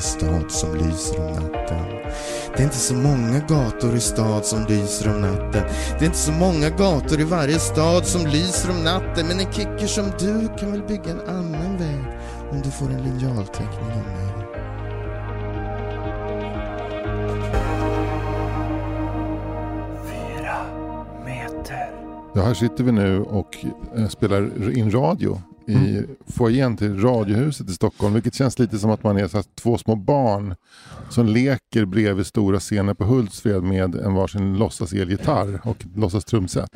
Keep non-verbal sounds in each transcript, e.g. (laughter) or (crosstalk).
Så många gator i varje stad som lyser om natten. Det är inte så många gator i stad som lyser om natten. Det är inte så många gator i varje stad som lyser om natten. Men en kicker som du kan väl bygga en annan väg om du får en linjalteckning av mig. Ja, här sitter vi nu och eh, spelar in radio i Mm. foajén till Radiohuset i Stockholm. Vilket känns lite som att man är så två små barn som leker bredvid stora scener på Hultsfred med en varsin låtsas elgitarr och låtsas trumset.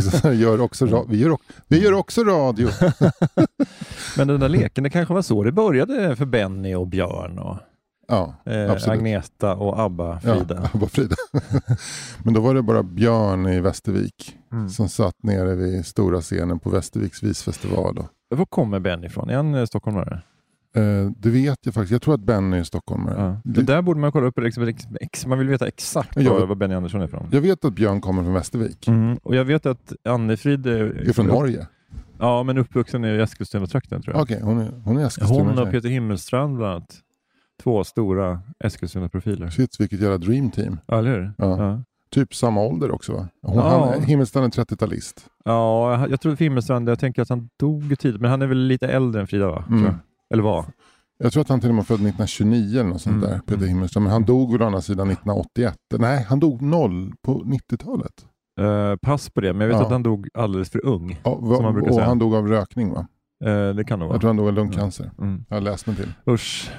(laughs) Så gör också vi, gör, vi också radio. (laughs) Men den där leken, det kanske var så det började för Benny och Björn och Ja, eh. Agneta och Abba, Frida. Ja, (laughs) Abba Frida. Men då var det bara Björn i Västervik Mm. som satt nere vid stora scenen på Västerviks visfestival. Och, Var kommer Benny ifrån? Är han eh, stockholmare? eh, det vet jag faktiskt. Jag tror att Benny är stockholmare. Ja. Det- där borde man kolla upp. Man vill veta exakt Ja. var, var Benny Andersson är ifrån. Jag vet att Björn kommer från Västervik. Mm. Och jag vet att Annefrid är, är från Norge. Ja, men uppvuxen i Eskilstuna-trakten tror jag. Okej, hon är, hon är Eskilstuna. Hon och Peter Himmelstrand bland annat. Två stora Eskilstuna-profiler. Shit, vilket jävla dream team. Ja, eller hur? Ja. Ja. Typ samma ålder också va? Hon, Ja. han, Himmelstrand är 30-talist. Ja, jag- jag tror Himmelstrand, jag tänker att han dog tidigt, men han är väl lite äldre än Frida va? Mm. Jag. Eller var? Jag tror att han till och med född 1929 eller något sånt Mm. där, Peter Himmelstrand. Men han dog väl å andra sidan 1981. Nej, han dog noll på 90-talet. Eh, pass på det, men jag vet Ja. att han dog alldeles för ung. Ja, va, Som man brukar och säga. han dog av rökning va? Eh, det kan Jag vara. tror han dog av lungcancer. Mm. Jag har läst mig till. Usch.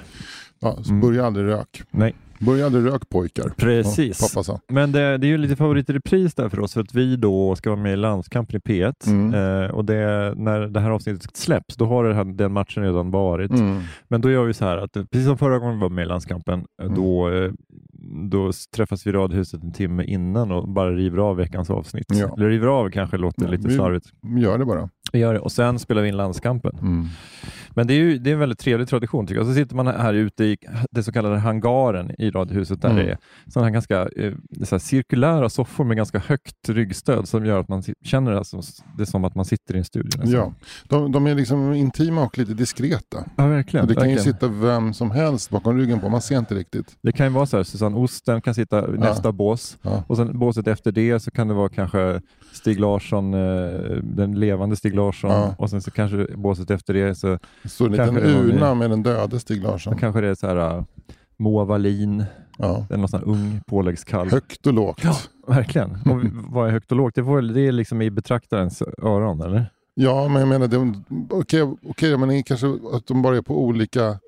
Ja, så Mm. börja aldrig rök. Nej. Börja aldrig rök pojkar. Precis. Ja, pappa sa. Men det, det är ju lite favorit i repris där för oss för att vi då ska vara med i landskampen i P1 Mm. eh, och det, när det här avsnittet släpps då har här, den matchen redan varit. Mm. Men då gör vi så här att precis som förra gången vi var med i landskampen eh, Mm. då, eh, då träffas vi i radhuset en timme innan och bara river av veckans avsnitt. Ja. Eller river av kanske låter lite vi- slarvigt. Gör det bara. Vi gör det och sen spelar vi in landskampen. Men det är ju det är en väldigt trevlig tradition tycker jag. Så sitter man här ute i det så kallade hangaren i radhuset där Mm. det är sådana här ganska eh, så här cirkulära soffor med ganska högt ryggstöd som gör att man känner alltså, det är som att man sitter i en studio. nästan. Ja. De, de är liksom intima och lite diskreta. ja verkligen. Och det kan ju verkligen. sitta vem som helst bakom ryggen på. Man ser inte riktigt. Det kan ju vara så här, Susanne Osten kan sitta i nästa bås Ja. och sen båset efter det så kan det vara kanske Stig Larsson, eh, den levande Stig Larsson Ja. och sen så kanske båset efter det så, Det står en liten urna med den döde Stig Larsson. kanske det är så här uh, Moa Wallin, Ja. någon sån ung påläggskalv. Högt och lågt. Ja, verkligen. Och vad är högt och lågt? Det, får, det är liksom i betraktarens öron, eller? Ja, men jag menar, okej, okej, men det är kanske att de bara är på olika,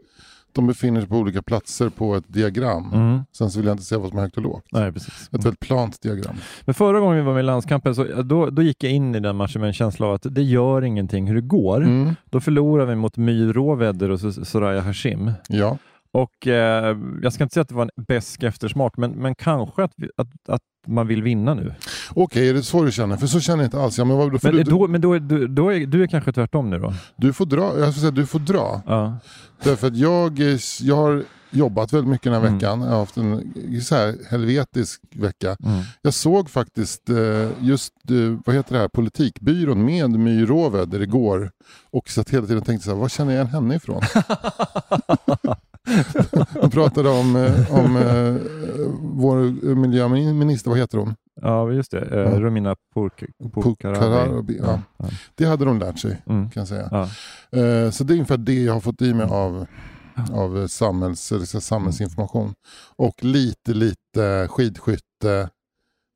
de befinner sig på olika platser på ett diagram. Mm. Sen så vill jag inte säga vad som är högt och lågt. Nej, precis. Ett väldigt plant diagram. Men förra gången vi var med i landskampen, så, då, då gick jag in i den matchen med en känsla av att det gör ingenting hur det går. Mm. Då förlorar vi mot My Råväder och Sor- Soraya Hashim. Ja, Och eh, jag ska inte säga att det var en besk eftersmak, men, men kanske att, att, att man vill vinna nu. okej, är det så du känner? För så känner jag inte alls. Ja, men vad, Men, du, då, men då, är- du, då är, du är kanske tvärtom nu då? du får dra. Jag ska säga, du får dra. Ja. Därför att jag, är- jag har jobbat väldigt mycket den här Mm. veckan. Jag har haft en så här helvetisk vecka. Mm. Jag såg faktiskt eh, just, eh, vad heter det här, politikbyrån med My Råväder igår. Och satt hela tiden och tänkte så här, var känner jag igen henne ifrån? (laughs) De pratade om, eh, om eh, vår miljöminister, vad heter hon? ja, just det. Eh, Ja. Romina Pourk- Pourkarabi, ja. Ja. Det hade de lärt sig Mm. kan jag säga. Så det är ungefär det jag har fått i mig av, av eh, samhälls, så här samhällsinformation. Och lite, lite skidskytte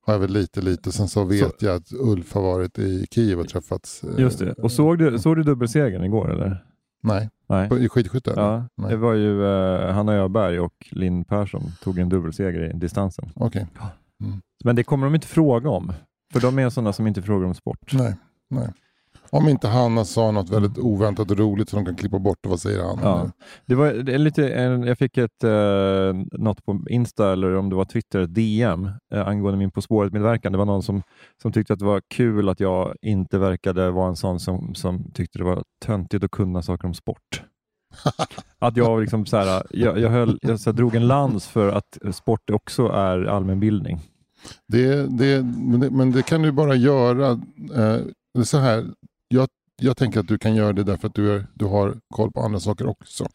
har jag väl lite, lite. Sen så vet jag att Ulf har varit i Kiev och träffats. eh, Just det. Och såg du, såg du dubbelsegern igår eller? Nej. Nej. På, I skidskytte? Ja, Nej. det var ju uh, Hanna Öberg och Linn Persson tog en dubbelseger i distansen. Okej. Men det kommer de inte fråga om. För de är sådana som inte frågar om sport. Nej, nej. Om inte Hanna sa något väldigt oväntat och roligt som de kan klippa bort, vad säger han? Ja. Det var det lite, jag fick ett uh, något på Insta eller om det var Twitter, ett DM uh, angående min På spåret-medverkan. Det var någon som, som tyckte att det var kul att jag inte verkade vara en sån som, som tyckte det var töntigt att kunna saker om sport. (laughs) att jag, liksom så här, jag, jag, höll, jag så här, drog en lans för att sport också är allmänbildning. Det, det, men, det, men det kan du bara göra. Eh, så här, jag, jag tänker att du kan göra det därför att du, är, du har koll på andra saker också.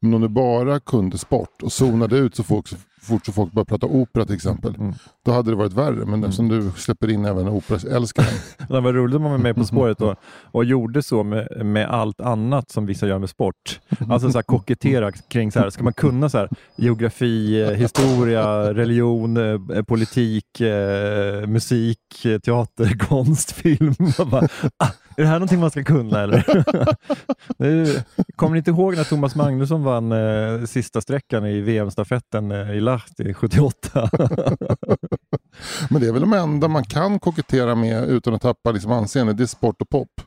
Men om du bara kunde sport och zonade ut så folk, också fort så folk börjar prata opera till exempel, Mm. då hade det varit värre. Men eftersom du släpper in även operaälskaren. (laughs) Det var roligt att man var med På spåret och, och gjorde så med, med allt annat som vissa gör med sport. Alltså så här, kokettera kring, så här, ska man kunna så här, geografi, eh, historia, religion, eh, politik, eh, musik, teater, (laughs) konst, film. Bara, ah, är det här någonting man ska kunna eller? (laughs) Nu, kommer ni inte ihåg när Thomas Magnusson vann eh, sista sträckan i VM-stafetten eh, i Lahti 78? (laughs) Men det är väl de enda man kan kokettera med utan att tappa liksom anseende. Det är sport och pop.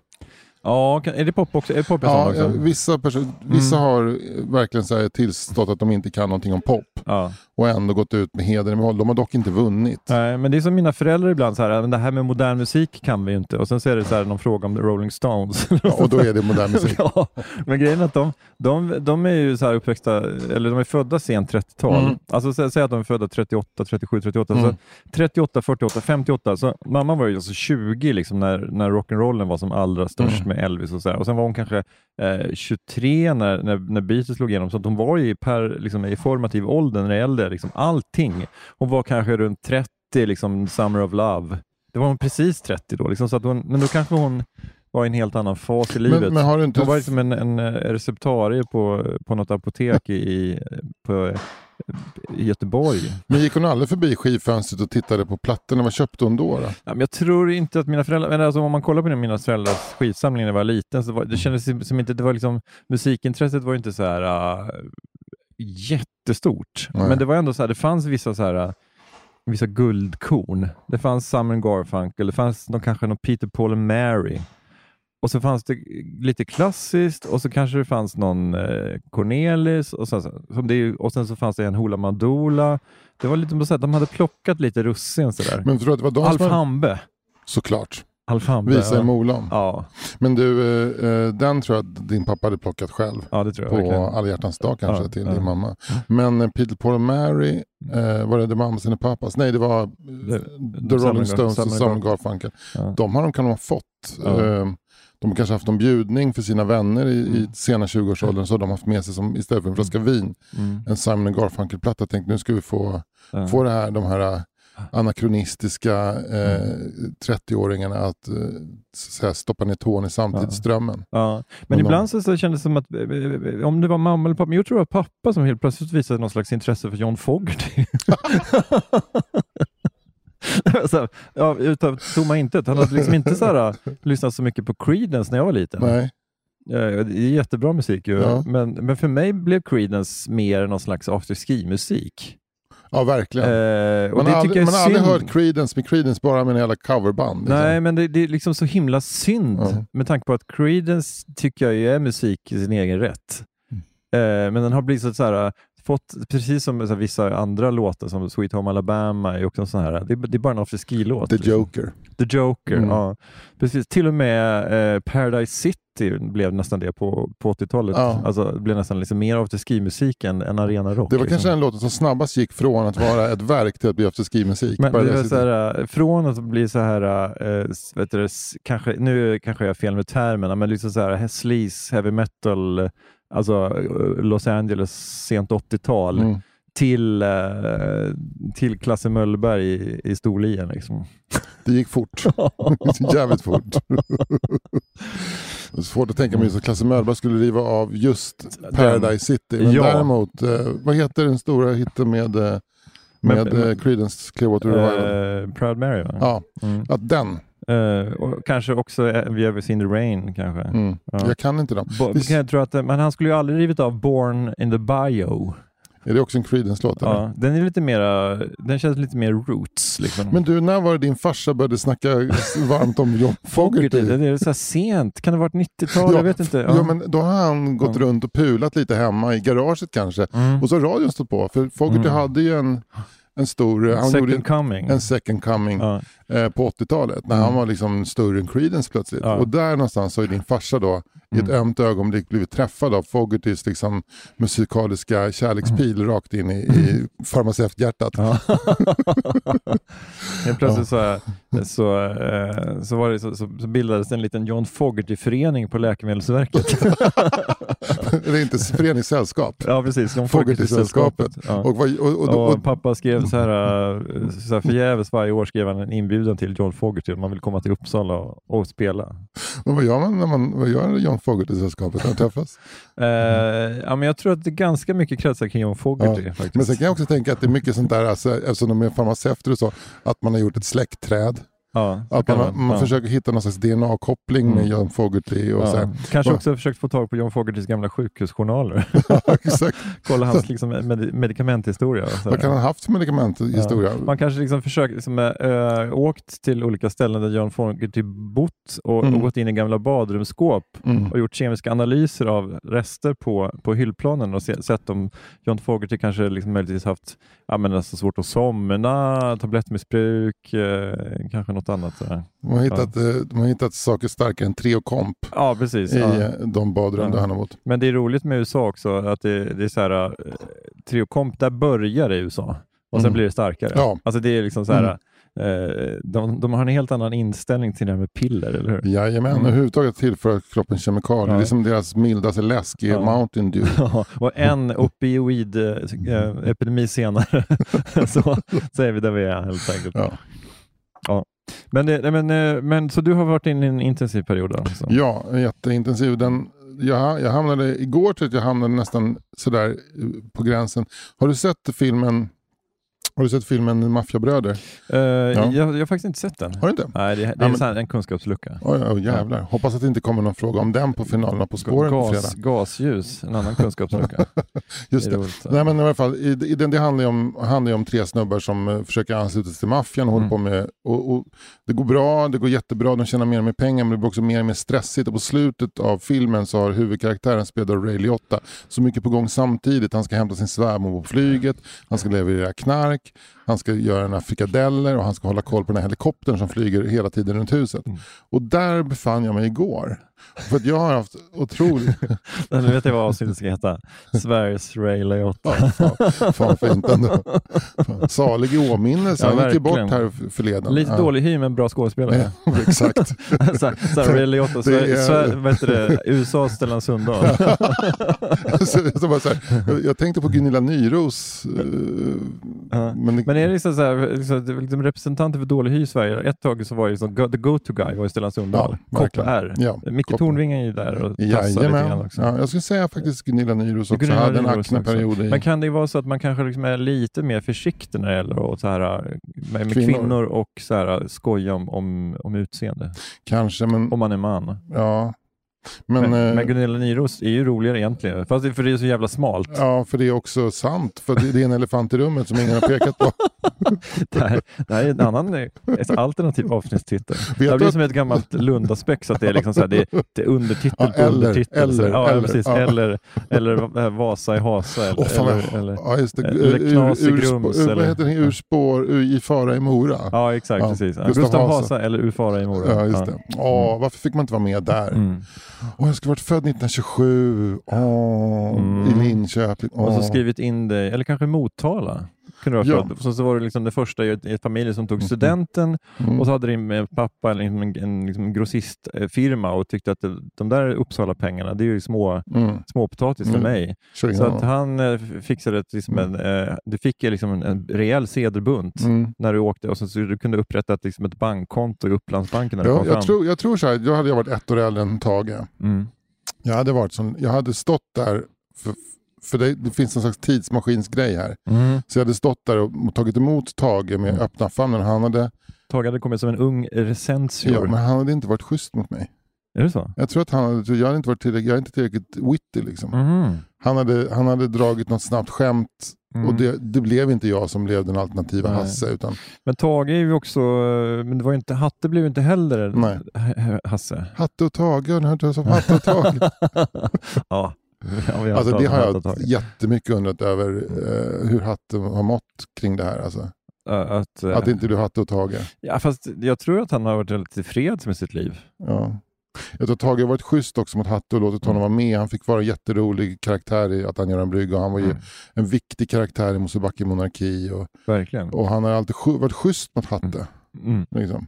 Ja, är det pop också? Är det pop Ja, också? vissa person, vissa Mm. har verkligen så här tillstått att de inte kan någonting om pop Ja. och ändå gått ut med heder i behåll. De har dock inte vunnit. Nej, men det är som mina föräldrar ibland, så här, "Men det här med modern musik kan vi ju inte. Och sen så är det så här, någon fråga om Rolling Stones. (laughs) Ja, och då är det modern musik. (laughs) ja, men grejen är att de, de, de är ju så här uppväxta, eller de är födda sent 30-tal. Mm. Alltså sä, säg att de är födda 38, 37, 38. Mm. Så 38, 48, 58. Så mamma var ju alltså 20 liksom, när, när rock'n'rollen var som allra störst Mm. Med Elvis och så här. Och sen var hon kanske eh, 23 när, när, när Beatles slog igenom. Så att hon var ju per, liksom, i formativ ålder när det gällde liksom, allting. Hon var kanske runt 30, liksom, Summer of Love. Det var hon precis 30 då. Liksom, så att hon, men då kanske hon var i en helt annan fas i livet. Men, men har du inte... Hon var liksom en, en eh, receptarie på, på något apotek i, i, på, i Göteborg. Men gick hon aldrig förbi skivfönstret och tittade på plattorna? Vad köpte hon då? då? Ja, men jag tror inte att mina föräldrar, men alltså om man kollar på mina föräldrars skivsamling när jag var liten, så var, det kändes som- inte, det var liksom, musikintresset var inte så här uh, jättestort. Nej. Men det var ändå så här, det fanns vissa så här uh, vissa guldkorn. Det fanns Simon Garfunkel, det fanns någon, kanske någon Peter Paul and Mary. Och så fanns det lite klassiskt och så kanske det fanns någon eh, Cornelis och sen, som det, och sen så fanns det en Hoola Madula. Det var lite så att de hade plockat lite russin sådär. Men tror du att det var de Alf Hambe. Såklart. Alf Hambe. Visa i. Molan. Ja, Men du, eh, eh, den tror jag att din pappa hade plockat själv. ja, det tror jag På verkligen. alla hjärtans dag kanske Ja, till ja. din mamma. Men eh, Peter Paul och Mary, eh, var det The Mamas and the Papas? Nej, det var eh, Det- The Rolling Stones och Simon Simon Gar- Garfunkel. Ja. De har de kan de ha fått. Ja. Eh, de har kanske haft en bjudning för sina vänner i, i Mm. sena 20-årsåldern så har de haft med sig som, istället för en flaska vin Mm. en Simon Garfunkel-platta. Tänkte nu ska vi få, Ja. få det här, de här eh, anakronistiska eh, 30-åringarna att eh, säga, stoppa ner tån i samtidsströmmen. Ja. Men, Men de- ibland så, så kändes det som att, eh, om det var mamma eller pappa, men jag tror det var pappa som helt plötsligt visade någon slags intresse för John Fogerty. (laughs) (laughs) (laughs) så, ja, utav tomma intet. Han hade liksom inte så här, lyssnat så mycket på Creedence när jag var liten. Nej. Det är jättebra musik ju. Ja. Men, men för mig blev Creedence mer någon slags afterski-musik. Ja, verkligen. Eh, man har aldrig, man aldrig hört Creedence med Creedence bara med en jävla coverband. Liksom. Nej, men det, det är liksom så himla synd Ja. med tanke på att Creedence tycker jag är musik i sin egen rätt. Mm. Eh, men den har blivit så här, fått, precis som här, vissa andra låtar som Sweet Home Alabama, är också så här, det, är- det är bara en afterski-låt. The liksom. Joker. The Joker, Mm. ja. Precis. Till och med eh, Paradise City blev nästan det på, på 80-talet. Ja. Alltså, det blev nästan liksom mer afterski-musik än, än arena-rock. Det var liksom. kanske den låten som snabbast gick från att vara ett verk till att bli afterski-musik. Äh, från att bli så här, s- vet du, kanske, nu kanske jag har fel med termerna, men liksom så här sleaze, heavy metal, alltså äh, Los Angeles sent 80-tal Mm. till, äh, till Klasse Möllberg i, i Storlien. Liksom. (laughs) Det gick fort. (laughs) (laughs) Jävligt fort. svårt att tänka mig att Klasse Möllberg skulle riva av just Paradise City. Men Ja. däremot, eh, vad heter den stora hitten med, eh, Men- med men- eh, Creedence Clearwater Revival? Eh, Proud Mary va? Ja, Mm. att den Eh, och kanske också eh, Have you ever seen the rain kanske. Mm. Ja. Jag kan inte dem. Bo, kan jag tro att, men han skulle ju aldrig rivit av Born in the Bio. Är det också en Creedence-låt? Ja, den är lite mera, den känns lite mer roots. Liksom. Men du, när var det din farsa började snacka (laughs) varmt om John Fogerty, det är så sent. Kan det ha varit 90-tal? Jag vet inte. Ja. men då har han gått Ja. runt och pulat lite hemma i garaget kanske. Mm. Och så har radion stått på. För Fogerty Mm. hade ju en, en stor... Han Second gjorde coming. en second coming Ja. eh, på 80-talet. När Mm. han var liksom större än Creedence plötsligt. Ja. Och där någonstans så är din farsa då i ett Mm. ömt ögonblick blivit träffad av Fogertys liksom, musikaliska kärlekspil rakt in i, i farmaceuthjärtat. Ja. (laughs) Plötsligt så, så, eh, så, var det, så, så, bildades en liten John Fogerty-förening på Läkemedelsverket. (laughs) det är inte föreningssällskap. ja, precis. John Fogerty-sällskapet. Ja. Och, vad- och, och, och, Och och, pappa skrev så här, eh, så här förgäves varje år skrev han en inbjudan till John Fogerty om man vill komma till Uppsala och, och spela. men vad gör man när man vad gör John Fogerty-sällskapet när de träffas? Eh, ja, men jag tror att det är ganska mycket kretsar kring John Fogerty. Faktiskt. Men sen kan jag också tänka att det är mycket sånt där, alltså, eftersom de är farmaceuter och så, att man har gjort ett släktträd. Ja, Att kan man, man ja. försöker hitta någon slags DNA-koppling med Mm. John Fogerty. Och. Ja. Kanske Va? också försökt få tag på John Fogertys gamla sjukhusjournaler. (laughs) (laughs) Kolla hans liksom, med, medikamenthistoria. Vad kan han ha haft för medikamenthistoria? Man kanske liksom försökt, liksom, äh, åkt till olika ställen där John Fogerty bott och, Mm. och gått in i gamla badrumsskåp Mm. och gjort kemiska analyser av rester på, på hyllplanen och se, sett om John Fogerty kanske liksom möjligtvis haft ja, men alltså svårt att somna, tablettmissbruk, eh, kanske något annat. Sådär. De, har hittat, eh, de har hittat saker starkare än Treokomp Ja, precis. i Ja. eh, de badrum Ja. där han har bott. Men det är roligt med USA också, att det, det är så här, eh, Triokomp, där börjar det i USA och sen Mm. blir det starkare. Ja. Alltså det är liksom så här, Mm. de, de har en helt annan inställning till det här med piller, eller hur? Jajamän, Mm. överhuvudtaget tillför kroppen kemikalier. Ja. Det är som deras mildaste läsk i Ja. Mountain Dew. (laughs) Ja, och en opioid-epidemi senare (laughs) så, så är vi där vi är helt enkelt. Ja. Men, det, men, eh, men så du har varit inne i en intensiv period? Alltså. Ja, jätteintensiv. Den, jag, jag hamnade, igår tror jag att jag hamnade nästan sådär eh, på gränsen. Har du sett filmen har du sett filmen Maffiabröder? Eh, jag, jag har faktiskt inte sett den. Har du inte? Nej, det, det är Ja, men- en kunskapslucka. Oj, oj jävlar. Hoppas att det inte kommer någon fråga om den på finalen På spåren på fredag. Gas, gasljus, en annan kunskapslucka. (laughs) Just det. roligt. Nej, men i alla fall, i, i den, det handlar ju om, handlar ju om tre snubbar som eh, försöker ansluta sig till maffian. och håller Mm. på med, och, och det går bra, det går jättebra, de tjänar mer och mer pengar men det blir också mer och mer stressigt. Och på slutet av filmen så har huvudkaraktären spelad av Ray Liotta så mycket på gång samtidigt. Han ska hämta sin svärmor på flyget, han ska leverera knark, back. Han ska göra några frikadeller och han ska hålla koll på den här helikoptern som flyger hela tiden runt huset. Mm. Och där befann jag mig igår. För att jag har haft otroligt... (laughs) Nu vet jag vad avsnittet ska heta. Sveriges Ray Liotta. Ja, fan, fan fint ändå. Fan, Salig i åminnelse. Ja, Han gick ju bort här förleden. Lite ja. dålig hy men bra skådespelare. Ja, (laughs) exakt. (laughs) så, så Ray Liotta, Det Sver- är- Sver- vad heter det? USAs Stellan Sundahl. så, så så här, jag- tänkte på Gunilla Nyros. eh. Men, Men är det liksom så här, liksom, liksom representanter för dålig hy i Sverige? Ett tag så var det liksom, go- the go-to guy var ju Stellan Sundahl. Ja, verkligen. Ja, Micke. Tornving är ju där och tassar lite grann också. Ja, jag skulle säga faktiskt Gunilla Nyros också. Gunilla hade en också. akneperiod i... Men kan det vara så att man kanske liksom är lite mer försiktig när det gäller att så här, med, med Kvinnor. kvinnor. och så här, skoja om, om, om utseende? Kanske, men... Om man är man. Ja. Men, Men, eh, men Gunilla Nyros är ju roligare egentligen, fast det, för det är så jävla smalt. Ja, för det är också sant. För det det är en elefant i rummet som ingen har pekat på. (laughs) Det här, det här är en annan eh, ett alternativ avsnittstitel. Det du blir att- som ett gammalt Lundaspex, att det är, liksom så här, det är, undertitel Ja, på eller- undertitel. här. eller- ja, eller, precis. ja. Eller, eller eh, Vasa i Hasa. Eller, vad- eller, eller, ja, just det. eller Ur- Knas i ur- Grums, ur- eller- heter det? Ur spår, ur, i fara i Mora. ja, exakt. Ja, precis. Ja, Gustav Gustav. Vasa eller Ufara i Mora. Ja, just det. Åh, varför fick man inte vara med där? Mm. Åh, jag skulle varit född 1927. Åh, Mm. I Linköping. Åh. Och så skrivit in dig, eller kanske Motala. Kunde du ha Ja. så, så var det liksom det första i ett, i ett familj som tog Mhm. studenten Mm. och så hade din eh, pappa en, en, en liksom grossistfirma och tyckte att det, de där Uppsala-pengarna, det är ju små, Mm. småpotatis för Mm. mig. In Så att han eh, fixade ett, liksom en, eh, du fick liksom en, en rejäl sedelbunt Mm. när du åkte och så, så du kunde upprätta ett, liksom ett bankkonto i Upplandsbanken när du Ja, kom fram. jag, tror, jag tror så här, då hade jag varit ett år äldre än Tage. Mm. Jag hade, varit som, jag hade stått där, för, för det, det finns en slags tidsmaskinsgrej här. Mm. Så jag hade stått där och tagit emot Tage med Mm. öppna famnen. Han hade Tage hade kommit som en ung recensior. Ja, men han hade inte varit schysst mot mig. Är det så? Jag tror att han hade, jag, hade inte varit tillräckligt, jag är inte tillräckligt witty. Liksom. Mhm. Han, hade, han hade dragit något snabbt skämt Mm. och det, det blev inte jag som blev den alternativa Nej. Hasse. Utan, Men Tage är ju också, men det var inte, Hatte blev ju inte heller Nej. Hasse. Hatte och Tage, har du hört talas om Hatte och Tage? (laughs) ja. (laughs) ja alltså, det har jag Tage. jättemycket undrat över eh, hur Hatte har mått kring det här. Alltså. Att, eh, Att inte du Hatte och Tage. ja, fast jag tror att han har varit väldigt tillfreds med sitt liv. Ja. Jag tror att Tage har varit schysst också mot Hatte och låtit honom vara med. Han fick vara en jätterolig karaktär i att han gör en brygga han var ju Mm. en viktig karaktär i Mosebacke monarki. Och, Verkligen. och han har alltid varit schysst mot Hatte. Mm. Liksom.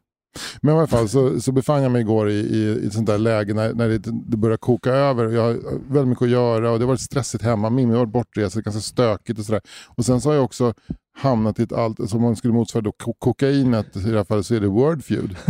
Men i alla fall så, så befann jag mig igår i, i, i ett sånt där läge när, när det, det började koka över. Jag har väldigt mycket att göra och det har varit stressigt hemma. Mimmi har varit bortresa, det är ganska stökigt och sådär. Och sen så har jag också hamnat i ett allt, som man skulle motsvara då ko- kokainet, i det här fallet så är det Wordfeud. (laughs)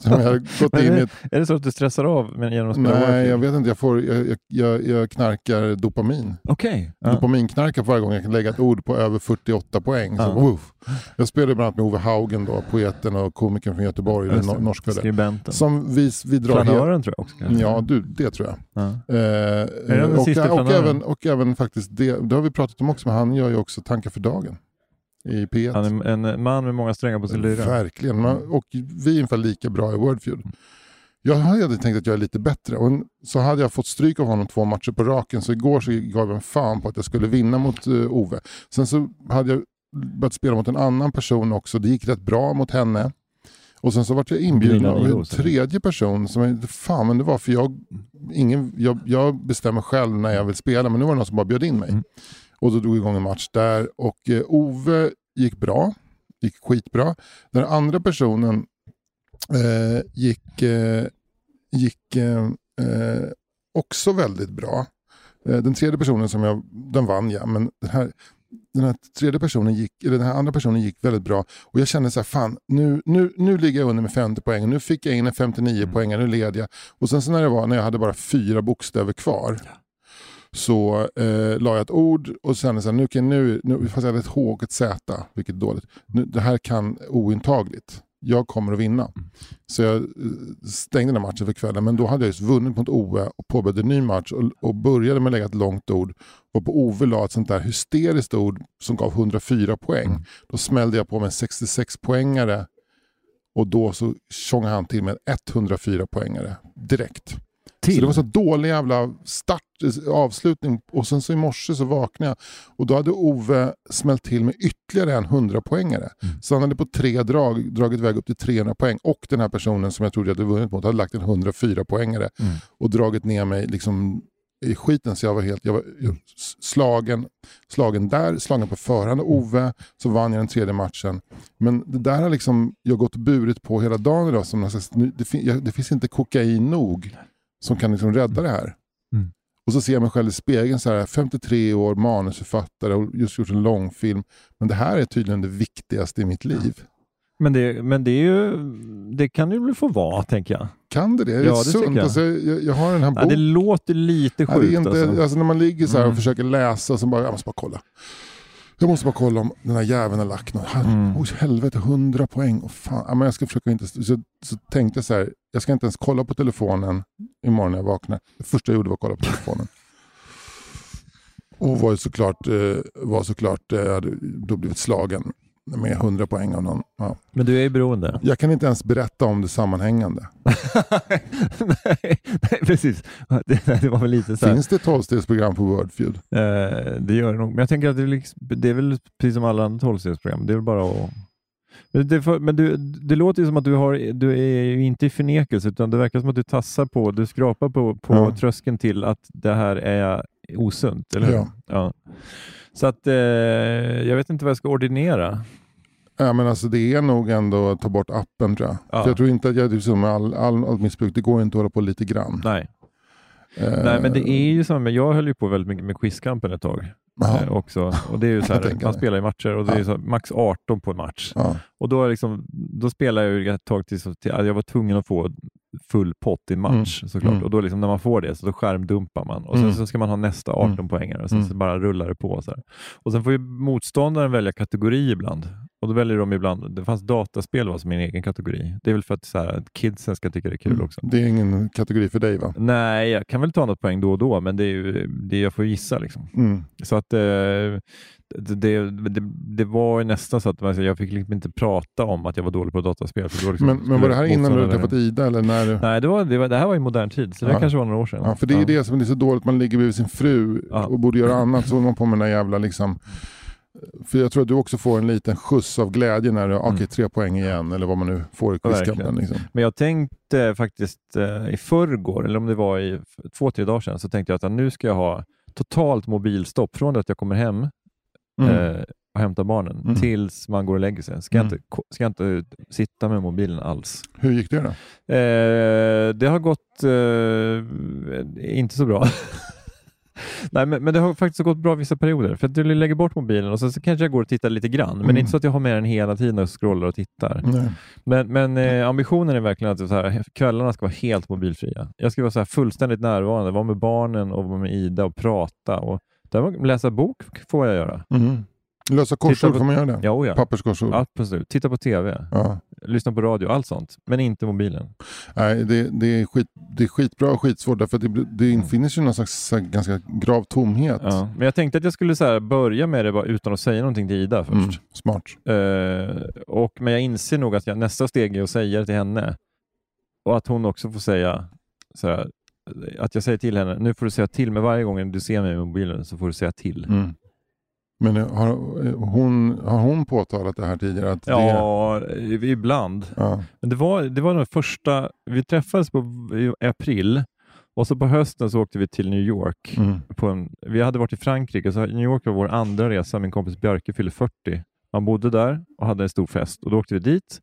som jag har gått Men in i är, ett, är det så att du stressar av genom att spela Nej, Warfield? jag vet inte. Jag, får, jag, jag, jag, knarkar dopamin. Okej. Ja. Dopaminknarkar varje gång jag kan lägga ett ord på över 48 poäng. Så, uff. Jag spelade bland annat med Ove Haugen, då, poeten och komikern från Göteborg, den no- norska. där. Skribenten. Som vi, vi drar helt... Flanören tror jag också. kanske. Ja, du, det tror jag. Ja. Eh, den och, och, även, och även faktiskt, det, det har vi pratat om också, men han gör ju också Tankar för dagen i P1. Han är en man med många strängar på sin lyra. Verkligen, Man- och vi är ungefär lika bra i Wordfeud. Jag hade tänkt att jag är lite bättre och så hade jag fått stryk av honom två matcher på raken så igår så gav jag en fan på att jag skulle vinna mot uh, Ove. Sen så hade jag börjat spela mot en annan person också, det gick rätt bra mot henne. Och sen så vart jag inbjuden av en tredje person som jag fan men det var för jag, ingen, jag, jag bestämmer själv när jag vill spela men nu var det någon som bara bjöd in mig. Mm. Och då drog igång en match där och eh, Ove gick bra, gick skitbra. Den andra personen eh, gick, eh, gick eh, eh, också väldigt bra. Eh, den tredje personen som jag, den vann jag, men den här, den här tredje personen gick, eller den här andra personen gick väldigt bra. Och jag kände så här, fan nu, nu, nu ligger jag under med 50 poäng. Nu fick jag in en 59 Mm. poäng, nu leder jag. Och sen så när det var, när jag hade bara fyra bokstäver kvar. Så eh, la jag ett ord och sen så här, nu kan nu, nu, fast jag hade ett H och ett Z, vilket är dåligt. Nu, det här kan ointagligt. Jag kommer att vinna. Mm. Så jag eh, stängde den matchen för kvällen. Men då hade jag just vunnit mot Ove och påbörjade en ny match och, och började med att lägga ett långt ord. Och på Ove la ett sånt där hysteriskt ord som gav 104 poäng. Mm. Då smällde jag på med en 66 poängare och då så tjongade han till med en 104 poängare direkt. Så det var så dålig jävla start, avslutning och sen så i morse så vaknade jag och då hade Ove smält till med ytterligare en 100-poängare. Mm. Så han hade på tre drag dragit iväg upp till 300 poäng och den här personen som jag trodde jag hade vunnit mot hade lagt en 104-poängare Mm. och dragit ner mig liksom i skiten så jag var helt jag var slagen, slagen där, slagen på förhand av Ove, så vann jag den tredje matchen. Men det där har liksom jag gått burit på hela dagen idag. Som det, det finns inte kokain nog som kan liksom rädda det här. Mm. Och så ser jag mig själv i spegeln, så här, 53 år, manusförfattare och just gjort en långfilm. Men det här är tydligen det viktigaste i mitt liv. Men, det, men det, är ju, det kan ju få vara, tänker jag. Kan det det? Är Ja, det sunt? jag. Alltså, jag, jag har den här Ja, det boken. låter lite Ja, det sjukt. är inte, alltså. alltså. när man ligger så här och Mm. försöker läsa så bara, jag måste bara kolla. Jag måste bara kolla om den här jäveln har lagt något. Mm. Oj, helvete, 100 poäng. Oh, fan. Men jag ska försöka inte... Så, så tänkte jag så här, jag ska inte ens kolla på telefonen imorgon när jag vaknar. Det första jag gjorde var att kolla på telefonen. Och var såklart, eh, var såklart eh, hade då blivit slagen med 100 poäng av någon. Ja. Men du är ju beroende. Jag kan inte ens berätta om det sammanhängande. (laughs) nej, nej, precis. Det, det var väl lite så här. Finns det tolvstegsprogram på Wordfeud? Eh, det gör det nog. Men jag tänker att det är, liksom, det är väl precis som alla andra tolvstegsprogram. Det är väl bara att... Men, det, får- men du, det låter ju som att du, har, du är inte i förnekelse, utan det verkar som att du tassar på, du skrapar på, på Ja. tröskeln till att det här är osunt, eller hur? Ja. ja. Så att eh, jag vet inte vad jag ska ordinera. Ja, men alltså det är nog ändå att ta bort appen tror jag. Ja. För jag tror inte att jag, det är som med all, all, all missbruk, det går inte att hålla på lite grann. Nej. Eh, Nej, men det är ju som, jag höll ju på väldigt mycket med quizkampen ett tag. ja, Eh, också. Och det är ju så här, man spelar i matcher och det är ju så, max 18 på en match. ja. Och då, är liksom, då spelar jag ju ett tag tills till, jag var tvungen att få full pott i en match såklart. Mm. Och då liksom, när man får det så då skärmdumpar man och sen Mm. så ska man ha nästa 18 Mm. poängare och sen Mm. så bara rullar det på. Så här. Och sen får ju motståndaren välja kategori ibland. Och då väljer de ibland, det fanns dataspel var som en egen kategori. Det är väl för att, så här, att kidsen ska tycka det är kul Mm. också. Det är ingen kategori för dig va? Nej, jag kan väl ta något poäng då och då, men det är ju det jag får gissa. Liksom. Mm. Så att eh, det, det, det, det var nästan så att man- jag fick liksom inte prata om att jag var dålig på dataspel. För då liksom Men, men var det här innan du hade träffat Ida eller när? du- Nej, det, var, det, var, det här var i modern tid, så det Ja. kanske var några år sedan. Ja, för det är ju det som är så dåligt, man ligger bredvid sin fru Ja. och borde göra annat så håller man på med den där jävla liksom för jag tror att du också får en liten skjuts av glädje när du, okej Mm. tre poäng igen eller vad man nu får i quizkampen. Liksom. Men jag tänkte faktiskt eh, i förrgår, eller om det var i två, tre dagar sedan, så tänkte jag att nu ska jag ha totalt mobilstopp från det att jag kommer hem Mm. eh, och hämtar barnen Mm. tills man går och lägger sig. Ska, jag Mm. inte, ko- ska jag inte sitta med mobilen alls. Hur gick det då? Eh, det har gått eh, inte så bra. (laughs) Nej, men, men det har faktiskt gått bra vissa perioder. För att du lägger bort mobilen och så, så kanske jag går och tittar lite grann. Men Mm. det är inte så att jag har med den hela tiden och scrollar och tittar. Nej. Men, men eh, ambitionen är verkligen att så här, kvällarna ska vara helt mobilfria. Jag ska vara så här fullständigt närvarande, vara med barnen och vara med Ida och prata. Och, där, läsa bok får jag göra. Mm. Lösa korsord, på- får man göra det? Ja, ja. Papperskorsord? Absolut. Titta på TV, Ja. lyssna på radio, allt sånt. Men inte mobilen. Nej, det, det, är skit, det är skitbra och skitsvårt därför att det, det infinner sig någon slags ganska grav tomhet. Ja. Men jag tänkte att jag skulle så börja med det bara utan att säga någonting till Ida först. Mm. Smart. Eh, och, men jag inser nog att jag, nästa steg är att säga det till henne. Och att hon också får säga så här, att jag säger till henne, nu får du säga till mig varje gång du ser mig med mobilen så får du säga till. Mm. Men har hon, har hon påtalat det här tidigare? Att det, Ja, i- ibland. ja. Men det var, det var den första, vi träffades på, i april och så på hösten så åkte vi till New York. Mm. På en, vi hade varit i Frankrike, så New York var vår andra resa. Min kompis Björke fyllde 40. Han bodde där och hade en stor fest och då åkte vi dit.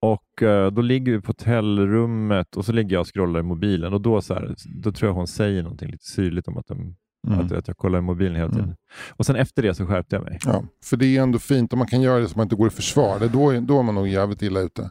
Och eh, Då ligger vi på hotellrummet och så ligger jag och scrollar i mobilen och då, så här, då tror jag hon säger någonting lite syrligt om att, de, Mm. att, att jag kollar i mobilen hela tiden. Mm. Och sen efter det så skärpte jag mig. Ja, för det är ändå fint om man kan göra det så man inte går i försvar. Det är då, då är man nog jävligt illa ute.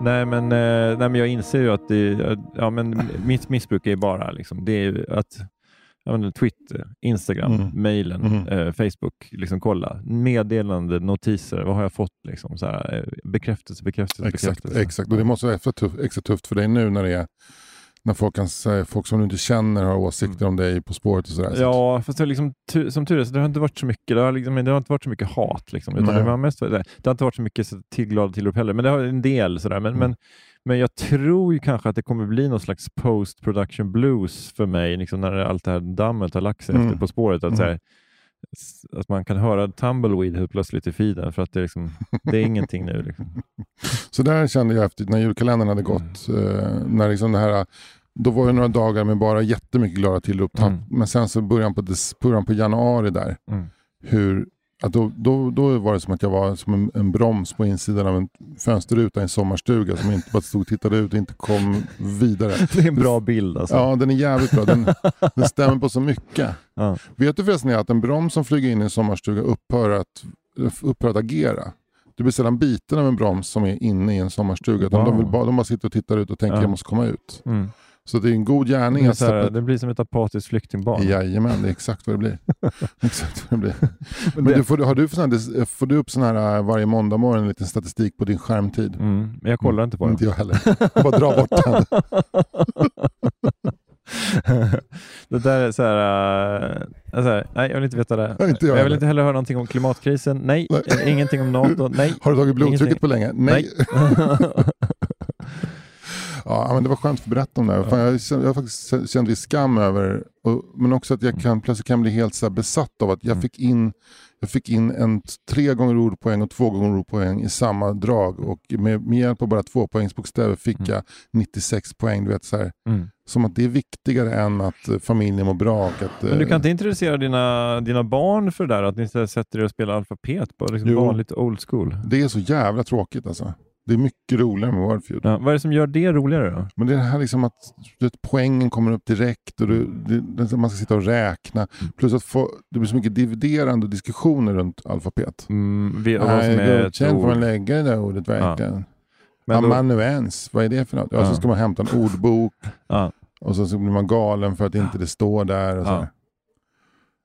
Nej men, eh, nej, men jag inser ju att det, ja, men (clears throat) mitt missbruk är bara liksom, det är att menar, Twitter, Instagram, Mm. mejlen, Mm. eh, Facebook, liksom kolla. Meddelande, notiser, vad har jag fått? Liksom, så här, eh, bekräftelse, bekräftelse, Exakt, bekräftelse. exakt. Och det måste vara extra tufft, extra tufft för dig nu när det är när folk, kan folk som du inte känner har åsikter om dig På spåret och sådär. Mm. Ja, fast det liksom, som tur är så det har inte varit så mycket, det har, liksom, det har inte varit så mycket hat. Liksom, utan det, har mest, det, har inte varit så mycket så till glada tillrop heller, men det har en del. Sådär. Men, Mm. men, men jag tror ju kanske att det kommer bli någon slags post-production blues för mig, liksom, när allt det här dammet har lagt sig Mm. efter På spåret. Att, Mm. såhär, att man kan höra Tumbleweed helt plötsligt i feeden, för att det, är liksom, det är ingenting nu. Liksom. (laughs) Så där kände jag efter när julkalendern hade gått. Eh, när liksom det här, då var det några dagar med bara jättemycket glada tillrop. Mm. Men sen så början på, början på januari där. Mm. Hur, att då, då, då var det som att jag var som en, en broms på insidan av en fönsterruta i en sommarstuga som inte bara stod och tittade ut och inte kom vidare. (laughs) Det är en bra bild alltså. Ja, den är jävligt bra. Den, den stämmer på så mycket. Ja. Vet du förresten att en broms som flyger in i en sommarstuga upphör att, upphör att agera? Du blir sällan biten av en broms som är inne i en sommarstuga. Wow. De, vill bara, de bara sitter och tittar ut och tänker Ja. jag måste komma ut. Mm. Så det är en god Det gärning blir, att så här, det blir som ett apatiskt flyktingbarn. Jajamän, det är exakt vad det blir. (laughs) (laughs) exakt vad det blir. Men det- du, får, har du, för sån här, får du upp sån här äh, varje måndag morgon en liten statistik på din skärmtid? Mm, men jag kollar inte på den. Inte jag heller. Jag bara dra bort den. (laughs) det där är så här, äh, alltså, nej jag vill inte veta det. Nej, inte jag jag vill inte heller höra någonting om klimatkrisen. Nej, Nej. Ingenting om NATO. Nej. Har du tagit blodtrycket Ingenting. på länge? Nej. Ja, men det var skönt att få berätta om det här. Jag, jag har faktiskt viss skam över, och, men också att jag kan, plötsligt kan bli helt så besatt av att jag fick in, jag fick in en tre gånger ordpoäng och två gånger ordpoäng i samma drag och med, med hjälp av bara två poängsbokstäver fick jag 96 poäng. Du vet, så här, Mm. Som att det är viktigare än att eh, familjen mår bra. Att, Men du eh, kan inte introducera dina, dina barn för det där? Att ni sätter er och spelar alfabet på liksom Jo. vanligt old school? Det är så jävla tråkigt alltså. Det är mycket roligare med Wordfeud. Ja, vad är det som gör det roligare då? Men det är det här liksom att vet, poängen kommer upp direkt och du, det, det, man ska sitta och räkna. Mm. Plus att få, det blir så mycket dividerande och diskussioner runt alfabet. Mm, vi, Nej, godkänd får man lägga det där ordet verkligen. Men då, Amanuens, vad är det för något? Ja, Ja. så ska man hämta en ordbok ja, och så, så blir man galen för att inte det står där. Och så Ja.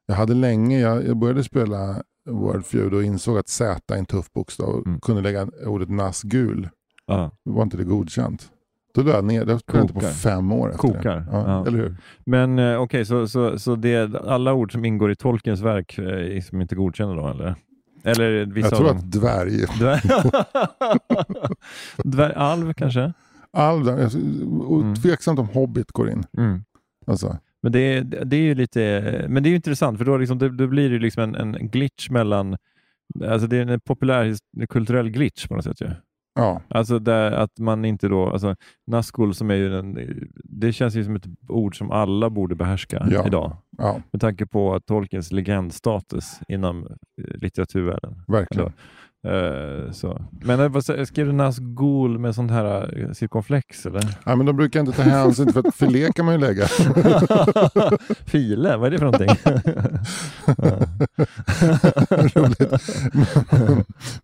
Jag hade länge, jag, jag började spela Wordfeud och insåg att Z är en tuff bokstav Mm. kunde lägga ordet nassgul. Då var inte det godkänt. Då lade jag ner, det spelade inte på fem år efter Kokar. det. Ja, Ja. Eller hur? Men eh, okej, så, så, så det, alla ord som ingår i Tolkiens verk eh, är som inte godkända då eller? Eller vissa Jag tror att dvärg, Dvär... (laughs) Dvärgalv kanske? alltså, och Mm. tveksamt om Hobbit går in. Mm. Alltså, Men det, är- det är ju lite, men det är ju intressant för då, liksom, det, då blir det liksom en, en glitch mellan, alltså det är en populär his- kulturell glitch på något sätt ju. ja. Alltså där, att man inte då, alltså Nazgul som är ju den, det känns ju som ett ord som alla borde behärska Ja. idag. ja, Med tanke på Tolkiens legendstatus inom eh, litteraturvärlden. verkligen. Eh, så. Men eh, vad skrev du Nazgul med sånt här eh, cirkonflex eller? Ja, men de brukar inte ta hänsyn för att filé kan man ju lägga. (laughs) File, vad är det för någonting?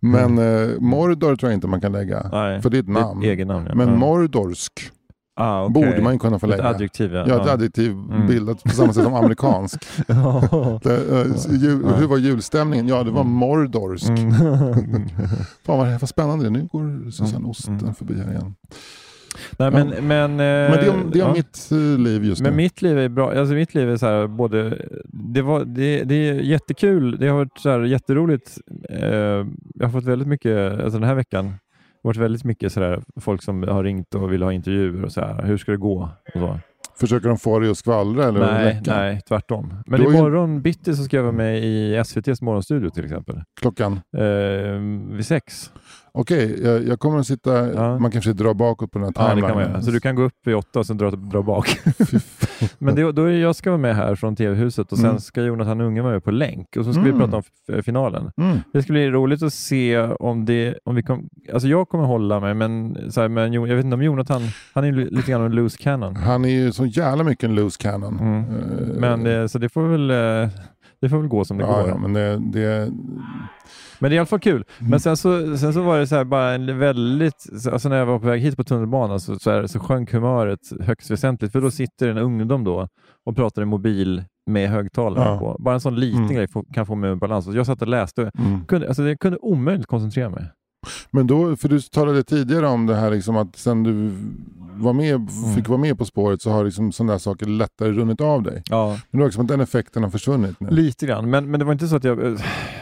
(laughs) Men eh, Mordor tror jag inte man kan lägga. Nej, För det är ett namn. ett namn. Ja. Men. Mordorsk ah, okej. borde man ju kunna få Ett adjektiv ja. Ja, ett Ja. adjektiv Mm. bildat på samma sätt som amerikansk. (laughs) Ja. Det, eh, jul, Ja. Hur var julstämningen? Ja, det var Mm. Mordorsk. Mm. (laughs) Fan vad, vad spännande. Nu går Susanne Mm. Osten Mm. förbi här igen. Nej, men, men, Men det är det är ja. mitt eh, liv just Men nu. mitt liv är bra. Alltså mitt liv är så här, både, det, var, det, det är jättekul. Det har varit så här jätteroligt. Eh, jag har fått väldigt mycket, alltså den här veckan, varit väldigt mycket så där, folk som har ringt och vill ha intervjuer och så här. Hur ska det gå? Och så. Försöker de få dig att skvallra eller Nej, läcka? nej, tvärtom. Men ju- imorgon bitti så ska jag vara med i SVTs morgonstudio till exempel. Klockan? Eh, vid sex. Okej, jag, jag kommer att sitta... Ja. Man kanske dra bakåt på den här Ja, det timelinen. kan man göra. Så du kan gå upp vid åtta och sen dra, dra bak. (laughs) Men det, då är jag ska vara med här från TV-huset och sen Mm. ska Jonathan Unge vara med på länk och så ska vi Mm. prata om finalen. Mm. Det ska bli roligt att se om det, om vi kom, alltså jag kommer hålla mig, men, så här, men jag vet inte om Jonathan, han är ju lite grann en loose cannon. Han är ju så jävla mycket en loose cannon. Mm. Eh, Men det, så det får väl, eh, det får väl gå som det ja, går. ja, men det, det, Men det är i alla fall kul. Mm. Men sen så, sen så var det så här bara en väldigt, alltså när jag var på väg hit på tunnelbanan så, så, här, så sjönk humöret högst väsentligt. För då sitter en ungdom då och pratar i mobil med högtalare Ja. på. Bara en sån liten Mm. grej kan få mig ur balans. Jag satt och läste mm. kunde, alltså jag kunde omöjligt koncentrera mig. Men då, för du talade tidigare om det här liksom att sen du var med, Mm. fick vara med På spåret så har liksom sådana där saker lättare runnit av dig. Ja, Men det var liksom att den effekten har försvunnit nu. lite grann. Men, men det var inte så att jag...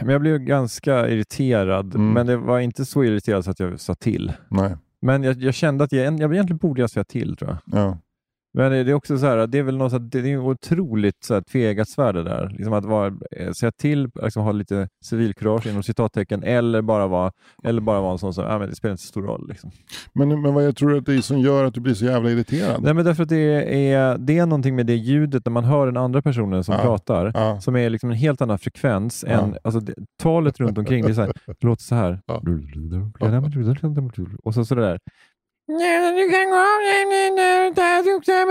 Men jag blev ganska irriterad. Mm. Men det var inte så irriterad så att jag sa till. Nej. Men jag, jag kände att jag, jag egentligen borde jag säga till tror jag. Ja. Men det är också så här, det är väl något så att det är otroligt så här tveeggat svärd det där. Liksom att vara, eh, säga till, liksom ha lite civilkurage inom citattecken eller bara vara, eller bara vara en sån som, ja, men det spelar inte så stor roll. Liksom. Men, men vad jag tror att det är som gör att du blir så jävla irriterad? Nej, men därför att det är, det är någonting med det ljudet när man hör den andra personen som Ja. pratar Ja. som är liksom en helt annan frekvens Ja. än alltså, det, talet runt omkring. Det, är så här, det låter så här. Och så, så det där. Nej, du kan gå av.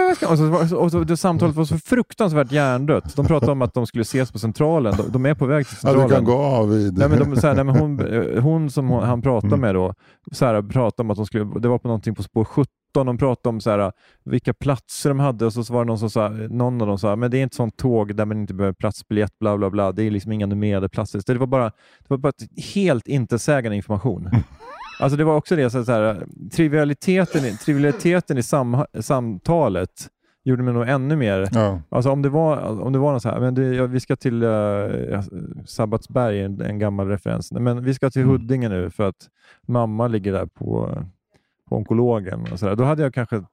Väskan. Och så, var- och så, det samtalet var så fruktansvärt hjärndött. De pratade om att de skulle ses på Centralen. De, de är på väg till Ja, Centralen. du kan gå av vid... Nej, men de, så här, nej, men hon, eh, hon som hon, han pratade Mm. med då, så här, pratade om att de skulle, det var på någonting på spår 17, de pratade om så här, vilka platser de hade och så, så var det någon som sa, någon av dem sa, men det är inte sånt tåg där man inte behöver platsbiljett, bla bla bla, det är liksom inga numrerade platser. Så det var bara, det var bara ett helt intetsägande information. (laughs) Alltså det var också det, så här, trivialiteten, trivialiteten i sam, samtalet gjorde mig nog ännu mer Ja. Alltså om det var, om det var något så här, men det, ja, vi ska till uh, Sabbatsberg, en, en gammal referens, men vi ska till Mm. Huddinge nu för att mamma ligger där på, på onkologen. Och så där. Då hade jag kanske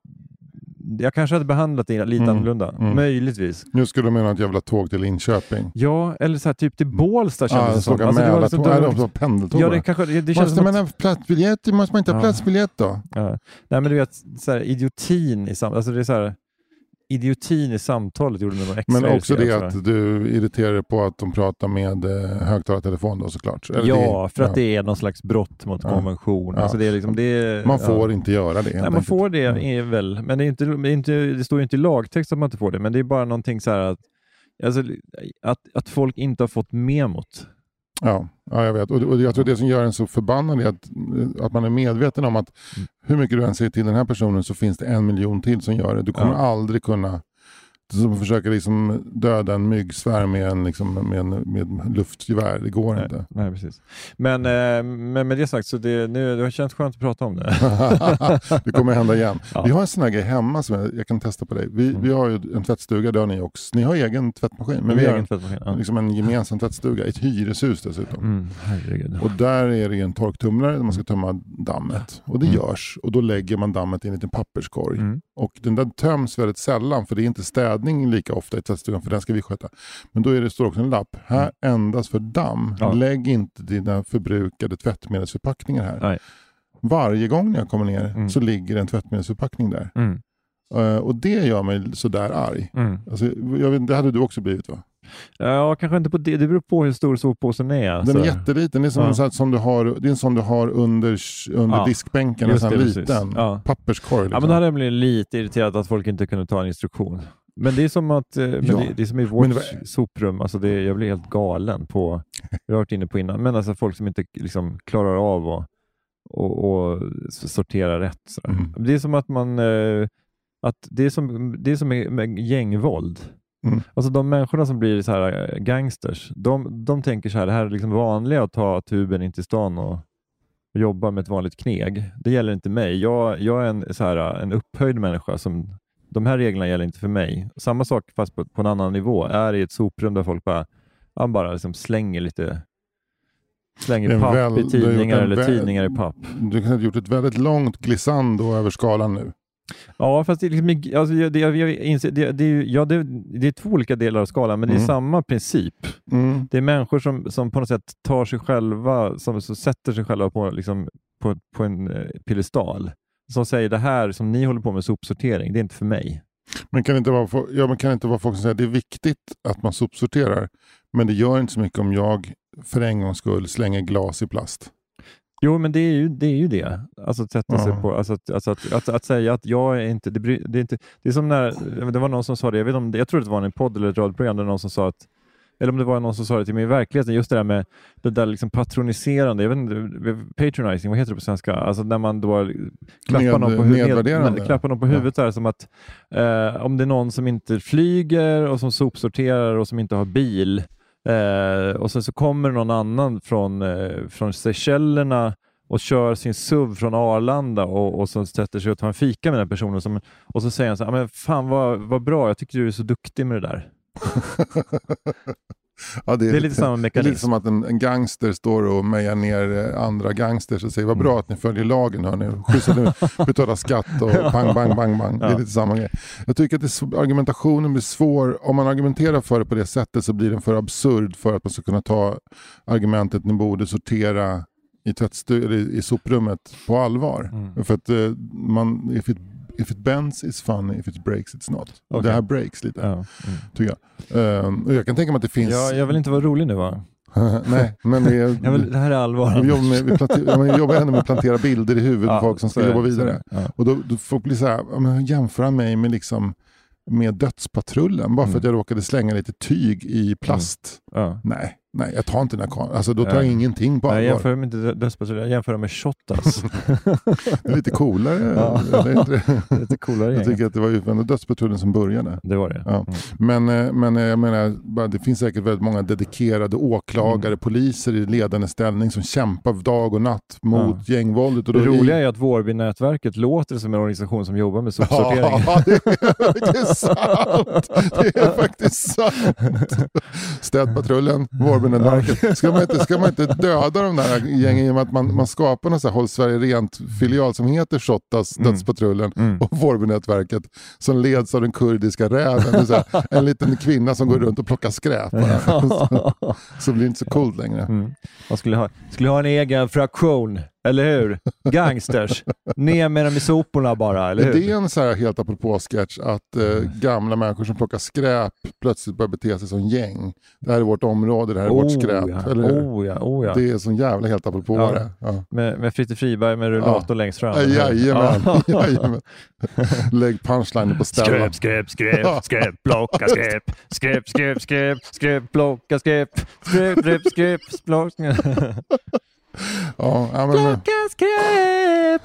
jag kanske hade behandlat det lite Mm. annorlunda, Mm. möjligtvis. Nu skulle de med något jävla tåg till Linköping. Ja, eller så här, typ till Bålsta kändes Ja, det som. Alltså, det var liksom dumt. pendeltåg. Ja, det, kanske, det, det känns Måste som man ha platsbiljett? Måste man inte ha Ja. platsbiljett då? ja. Nej, men du vet, så här, idiotin i sam, alltså det är så här, idiotin i samtalet gjorde mig extra Men också det att du irriterar dig på att de pratar med eh, högtalartelefon då såklart. Eller Ja, för att ja. det är någon slags brott mot Ja. konvention. Ja. Alltså det är liksom, det Man får inte göra det. Nej, man enkelt. får det är väl, men det, är inte, det, är inte, det står ju inte i lagtext att man inte får det, men det är bara någonting så här att, alltså, att, att folk inte har fått memot. Ja, ja, jag vet. Och, och jag tror det som gör en så förbannad är att, att man är medveten om att Mm. hur mycket du än säger till den här personen så finns det en miljon till som gör det. Du kommer Ja. aldrig kunna som att försöka liksom döda en myggsvärm med, en, liksom, med, en, med luftgevär. Det går Nej, inte. nej, precis. Men, eh, men med det sagt, så det, nu, det har känts skönt att prata om det. (laughs) det kommer hända igen. Ja. Vi har en sån här grej hemma som jag, jag kan testa på dig. Vi, Mm. vi har ju en tvättstuga, det har ni också. Ni har egen tvättmaskin, men vi egen har tvättmaskin. Ja. liksom en gemensam tvättstuga. Ett hyreshus dessutom. Mm, herregud. Och där är det en torktumlare där man ska tömma dammet. Och det Mm. görs. Och då lägger man dammet i en liten papperskorg. Mm. Och den där töms väldigt sällan för det är inte städning lika ofta i tvättstugan för den ska vi sköta. Men då är det, står också en lapp. Här endast för damm. Mm. Ja. Lägg inte dina förbrukade tvättmedelsförpackningar här. Nej. Varje gång när jag kommer ner Mm. så ligger en tvättmedelsförpackning där. Mm. Eh, och det gör mig sådär arg. Mm. Alltså, jag vet, det hade du också blivit va? Ja, kanske inte på det. Det beror på hur stor soppåsen är. Den alltså. är jätteliten. Det är, som Ja. en som du har, det är en sån du har under, under Ja, diskbänken. En sån liten Ja. papperskorg. Ja, Liksom. men då hade jag blivit lite irriterad att folk inte kunde ta en instruktion. Men det är som att, eh, Ja. det, det är som i vårt var- soprum, alltså det, jag blir helt galen på, jag har varit inne på innan, men alltså folk som inte liksom klarar av att och, och sortera rätt. Mm. Det är som att man, eh, att det är som, det är som med gängvåld. Mm. Alltså de människorna som blir så här eh, gangsters, de, de tänker så här, det här är liksom vanliga att ta tuben in till stan och och jobba med ett vanligt kneg. Det gäller inte mig. Jag, jag är en, så här, en upphöjd människa. som De här reglerna gäller inte för mig. Samma sak fast på, på en annan nivå. Är i ett soprum där folk bara, bara liksom slänger lite slänger papp väl- i tidningar eller väl- tidningar i papp. Du kan ha gjort ett väldigt långt glissando över skalan nu. Ja, fast det är, liksom, alltså, det, jag, jag inser, det, det, är ja, det, det är två olika delar av skalan, men det är Mm. samma princip. Mm. Det är människor som, som på något sätt tar sig själva, som, som sätter sig själva på, liksom, på, på en eh, piedestal. Som säger det här som ni håller på med sopsortering, det är inte för mig. Men kan det inte vara, ja, men kan inte vara folk som säger att det är viktigt att man sopsorterar, men det gör inte så mycket om jag för en gångs skull slänger glas i plast. Jo, men det är ju det. Är ju det. Alltså att sätta sig Ja. på, alltså att, alltså att, att, att säga att jag är inte det, bry- det är inte... det är som när, det var någon som sa det, jag, vet om, jag tror det var en podd eller ett radioprogram där någon som sa att eller om det var någon som sa det till mig i verkligheten, just det där med det där liksom patroniserande, jag vet inte, patronizing, vad heter det på svenska? Alltså när man då klappar Ned- någon på, hu- nedvärderande. ned, klappar någon på huvudet där, som att eh, om det är någon som inte flyger och som sopsorterar och som inte har bil eh, och sen så kommer någon annan från, eh, från Seychellerna och kör sin SUV från Arlanda och, och så sätter sig och tar en fika med den personen som, och så säger han så här, men fan vad, vad bra, jag tycker du är så duktig med det där. (laughs) Ja, Det är lite samma Det är mekanism. lite som att en, en gangster står och mejar ner eh, andra gangsters och säger vad Mm. bra att ni följer lagen hörni. Ni (laughs) betalar skatt och bang, bang, bang, bang. Det är Ja. lite samma grej. Jag tycker att det, är argumentationen blir svår. Om man argumenterar för det på det sättet så blir den för absurd för att man ska kunna ta argumentet ni borde sortera i, tvättstu- eller i, i soprummet på allvar. Mm. För att eh, man, if it, if it bends it's funny, if it breaks it's not. Okej. Det här breaks lite, Ja. Mm. tycker jag. Ehm, och jag kan tänka mig att det finns... Ja, jag vill inte vara rolig nu va? (laughs) Nej, men vi, (laughs) Ja, men det här är allvar. vi, jobbar med, vi, planter, jobbar ändå med att plantera bilder i huvudet Ja, på folk som ska jobba vidare. Ja. Och då, då folk blir så här, men jämföra mig med liksom med dödspatrullen bara för Mm. att jag råkade slänga lite tyg i plast. Ja. Nej, nej, jag tar inte den här. Alltså då tar jag Nej. ingenting på Nej, jag allvar. jämför med inte dödspatrullen, jag jämför med Shottaz. (laughs) Det är lite coolare. Ja. inte det? (laughs) Lite coolare Jag tycker att det var ju dödspatrullen som började. Det var det. Ja. Men, eh, men eh, jag menar, det finns säkert väldigt många dedikerade åklagare, Mm. poliser i ledande ställning som kämpar dag och natt mot gängvåldet. Och Det roliga är att Vårbynätverket låter som en organisation som jobbar med sopsortering. Ja, (laughs) det är faktiskt sant. Det är faktiskt sant. Städpatrullen, Vårbynätverket. (laughs) Ska man, inte, ska man inte döda de där gängen genom att man, man skapar någon sån Håll Sverige Rent-filial som heter Shottaz, Mm. Dödspatrullen Mm. och Vårbynätverket som leds av den kurdiska räven. Här, en liten kvinna som går runt och plockar skräp. (laughs) Så, så blir det inte så coolt längre. Mm. Man skulle ha, skulle ha en egen fraktion, eller hur? Gangsters. Ner med dem i soporna bara, eller Är hur? det en så här helt apropå-sketch att eh, gamla människor som plockar skräp plötsligt börjar bete sig som gäng? Det här är vårt område, det här är vårt skräp. ja. Eller hur? Oh ja, oh ja. Det är sån jävla helt apropå Ja. det. Ja. Med, med Fritte Friberg med rullator längst fram. Ja, eller hur? Jajamän, Ja. (laughs) jajamän. Lägg punchlinen på ställen. Skräp, skräp, skräp, skräp, plocka skräp, skräp, skräp, skräp, skräp, plocka skräp, skräp, skräp, skräp, plocka (laughs) (laughs) Ja, ja, men, Plocka skräp!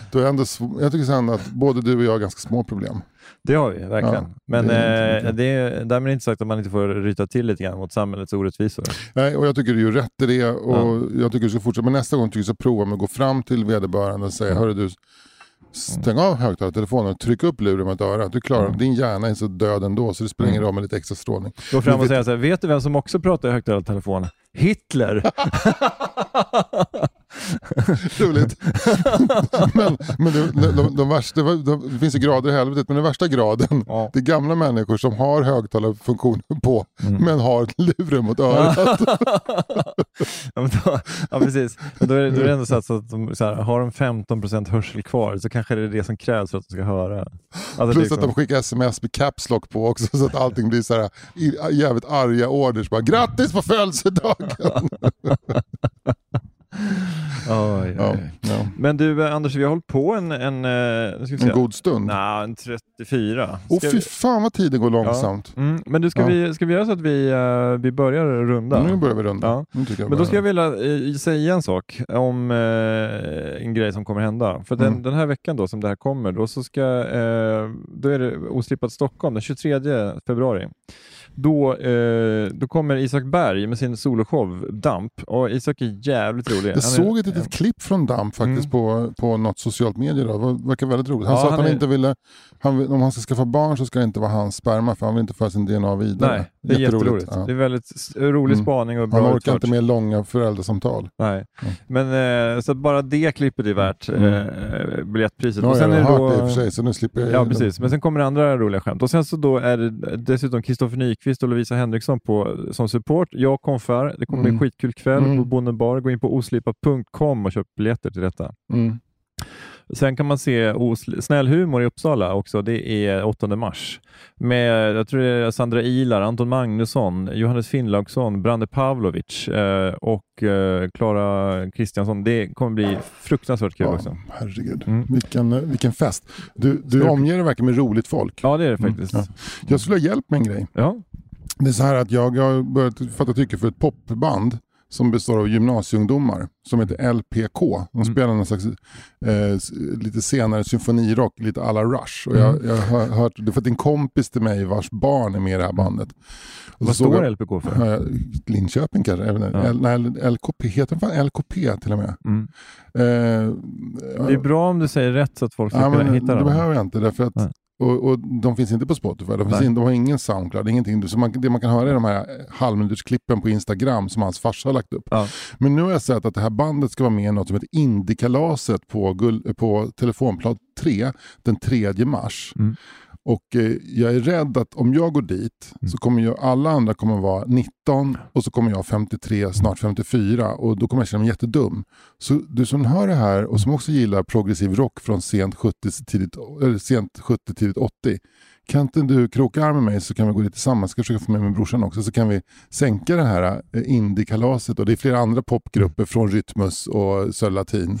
(laughs) då är ändå, sv- jag tycker sen att både du och jag har ganska små problem. Det har vi verkligen. Ja, Men det är inte eh, det är, därmed inte sagt att man inte får ryta till lite grann mot samhällets orättvisor. Nej, och jag tycker du gör rätt i det och jag tycker du ska fortsätta. Men nästa gång tycker jag du ska prova med att gå fram till vederbörande och säga, hörru du, stäng av högtalartelefonen och tryck upp luren med ett öra. Du klarar Din hjärna är så död ändå så det spelar ingen roll med lite extra strålning. Gå fram och vet- säga så här, vet du vem som också pratar i högtalartelefon? Hitler! (laughs) (laughs) Roligt. men men det, de, de, de värsta, de, det finns ju grader i helvetet, men den värsta graden, Ja. det är gamla människor som har högtalarfunktionen på, men har luren mot örat. (laughs) ja, då, ja, precis. Men Då är, det, då är det ändå så att, så att de, så här, har de 15% hörsel kvar så kanske det är det som krävs för att de ska höra. Alltså, Plus att de skickar sms med caps lock på också så att allting blir så här jävligt arga orders. Bara, Grattis på födelsedagen! (laughs) Oj, ja, ja. Men du eh, Anders, vi har hållit på en, en, eh. En god stund. Nja, en 34. Åh Ska fy vi- fan vad tiden går långsamt. Mm, men du, ska, Ja. vi, ska vi göra så att vi, eh, vi börjar runda? Nu börjar vi runda. Ja. Men då ska jag vilja eh, säga en sak om eh, en grej som kommer hända. För den, Mm. den här veckan då som det här kommer, då, så ska, då är det Oslippat Stockholm den 23 februari. Då, eh, då kommer Isak Berg med sin soloshow Damp och Isak är jävligt rolig. Jag är- såg ett litet klipp från Damp faktiskt på, på något socialt medie. Då. Det verkar väldigt roligt. Han Ja, sa att han han är- inte ville, han, om han ska skaffa barn så ska det inte vara hans sperma för han vill inte föra sin DNA vidare. Nej, det är jätteroligt. Ja. Det är väldigt rolig Mm. spaning och bra Han orkar utfört. inte med långa föräldrasamtal. Nej, men eh, så bara det klippet är värt Mm. eh, biljettpriset. Nu har och jag sen det hört då... det i och för sig så nu slipper jag Ja, precis. Men sen kommer det andra roliga skämt. Och sen så då är det dessutom Kristoffer Nyqvist och Lovisa Henriksson på, som support. Jag kom för. Det kommer bli en Mm. skitkul kväll Mm. på Bonden bar. Gå in på oslipa.com och köp biljetter till detta. Mm. Sen kan man se Osl- Snäll humor i Uppsala också. Det är 8 mars. Med jag tror det är Sandra Ilar, Anton Magnusson, Johannes Finnlaugsson, Brande Pavlovic eh, och eh, Kristiansson. Det kommer bli fruktansvärt kul Ja, också. herregud. Mm. Vilken, vilken fest. Du, du omger dig verkligen med roligt folk. Ja, det är det faktiskt. ja. Jag skulle ha hjälp med en grej. Ja. Det är så här att jag jag har börjat fatta tycke för ett popband som består av gymnasieungdomar som heter LPK. De Mm. spelar någon slags eh, lite senare symfonirock, lite alla Rush. Och jag, Mm. jag har hört, det för att en kompis till mig vars barn är med i det här bandet. Och Vad står jag- LPK för? Eh, Linköping kanske? Ja. L, nej, LKP, heter den fan LKP till och med? Mm. Eh, Det är bra om du säger rätt så att folk ska Ja, kunna hitta det dem. behöver jag inte därför att Nej. Och, och de finns inte på Spotify, de, finns in, de har ingen Soundcloud, ingenting. Så man, det man kan höra är de här halvminutsklippen på Instagram som hans farsa har lagt upp. Ja. Men nu har jag sett att det här bandet ska vara med i något som heter Indiekalaset på, på Telefonplan 3 den 3 mars. Mm. Och eh, jag är rädd att om jag går dit Mm. så kommer ju alla andra kommer vara 19 och så kommer jag 53, snart 54 och då kommer jag känna mig jättedum. Så du som hör det här och som också gillar progressiv rock från sent 70, tidigt, eller sent 70, tidigt 80 kan inte du kroka arm med mig så kan vi gå dit tillsammans. Ska försöka få med mig brorsan också. Så kan vi sänka det här eh, indiekalaset. Och det är flera andra popgrupper från Rytmus och Söl Latin.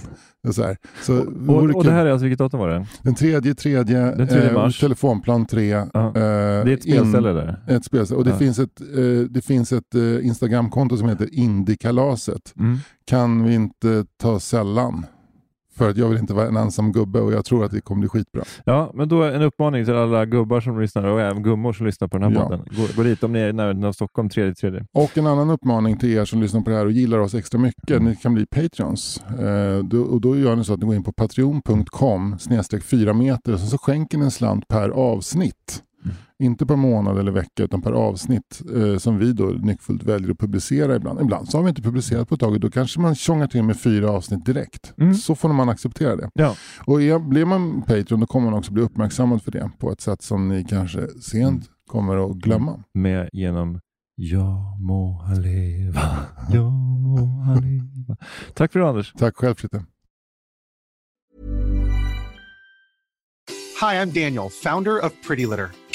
Och, så här. så Och, och det här är alltså, vilket datum var det? Den tredje, tredje, Den tredje mars. telefonplan 3. Ja. Det är ett spelställe där? Ett spelställe. Och det Ja. finns ett, eh, det finns ett eh, Instagramkonto som heter Indiekalaset. Mm. Kan vi inte ta sällan? För att jag vill inte vara en ensam gubbe och jag tror att det kommer bli skitbra. Ja, men då en uppmaning till alla gubbar som lyssnar och även gummor som lyssnar på den här Ja. podden. Gå, gå dit om ni är i närheten av Stockholm 3 tredje. Och en annan uppmaning till er som lyssnar på det här och gillar oss extra mycket. Ni kan bli Patreons. Eh, då, och då gör ni så att ni går in på patreon.com snedstreck 4 meter och så skänker ni en slant per avsnitt. Inte per månad eller vecka utan per avsnitt eh, som vi då nyckfullt väljer att publicera ibland. Ibland så har vi inte publicerat på ett tag och då kanske man tjongar till med fyra avsnitt direkt. Mm. Så får man acceptera det. Ja. Och är, blir man Patreon då kommer man också bli uppmärksammad för det på ett sätt som ni kanske sent kommer att glömma. Med genom Ja må han leva, (laughs) ja må han leva. Tack för det Anders. Tack själv Fritte. Hi, I'm Daniel, founder of Pretty Litter.